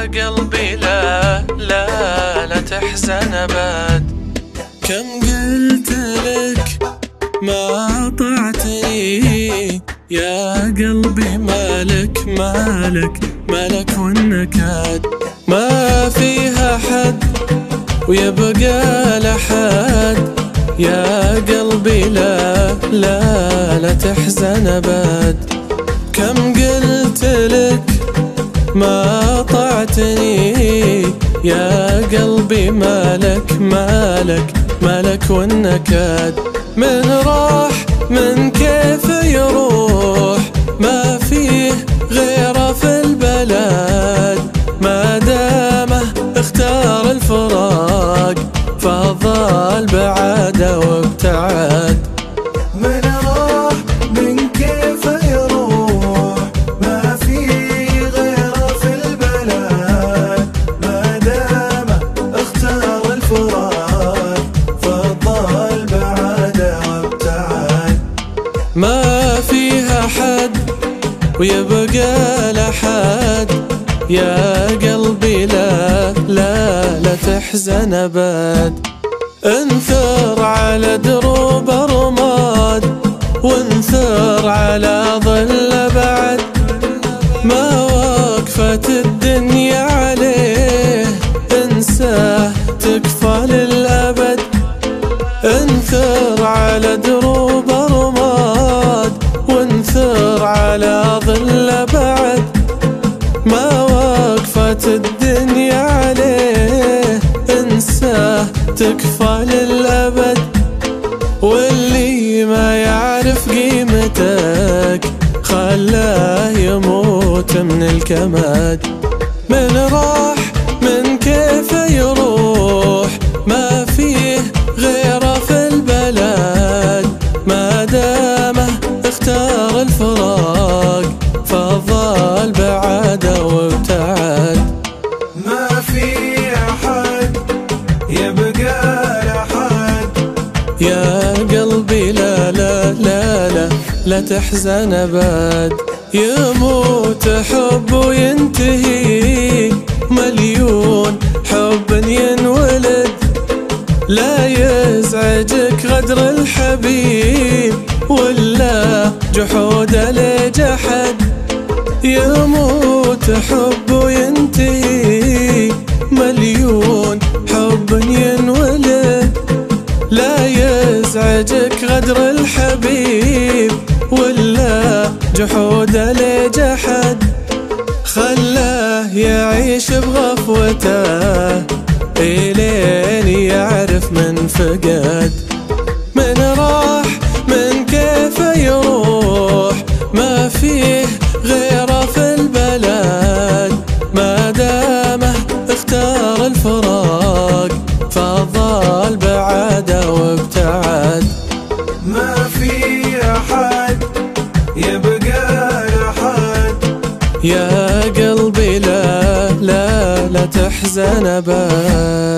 قلبي لا لا لا تحزن أبد. كم قلت لك ما طعتني يا قلبي مالك مالك مالك والنكاد ما فيها حد ويبقى لحد يا قلبي لا لا لا تحزن أبد. كم قلت لك ما طعتني. يا قلبي مالك مالك مالك والنكد. من راح من كيف يروح؟ ما فيه غيره في البلد. ما دامه اختار الفراق فضل بعده وابتعد. الفراق فضل بعده وابتعد. ما فيها حد ويبقى لحد. يا قلبي لا لا لا تحزن أبد. انثر على دروب رماد وانثر على ظل بعد. ما وقفت الدنيا واللي ما يعرف قيمتك خلاه يموت من الكمد من راح من كيف يروح؟ ما فيه غيره في البلد. ما دامه اختار الفراق فضل بعده وابتعد. ما في أحد يبقى لحد يا قلبي لا تحزن أبد. يموت حب وينتهي مليون حب ينولد. لا يزعجك غدر الحبيب ولا جحود لجحد. يموت حب وينتهي مليون حب ينولد. لا يزعجك غدر الحبيب جحود لجحد خلاه يعيش بغفوته. إلين يعرف من فقد من راح من كيف يروح. ما فيه غيره في البلد. ما دامه اختار الفراق فضل بعده وابتعد. لا تحزن ابد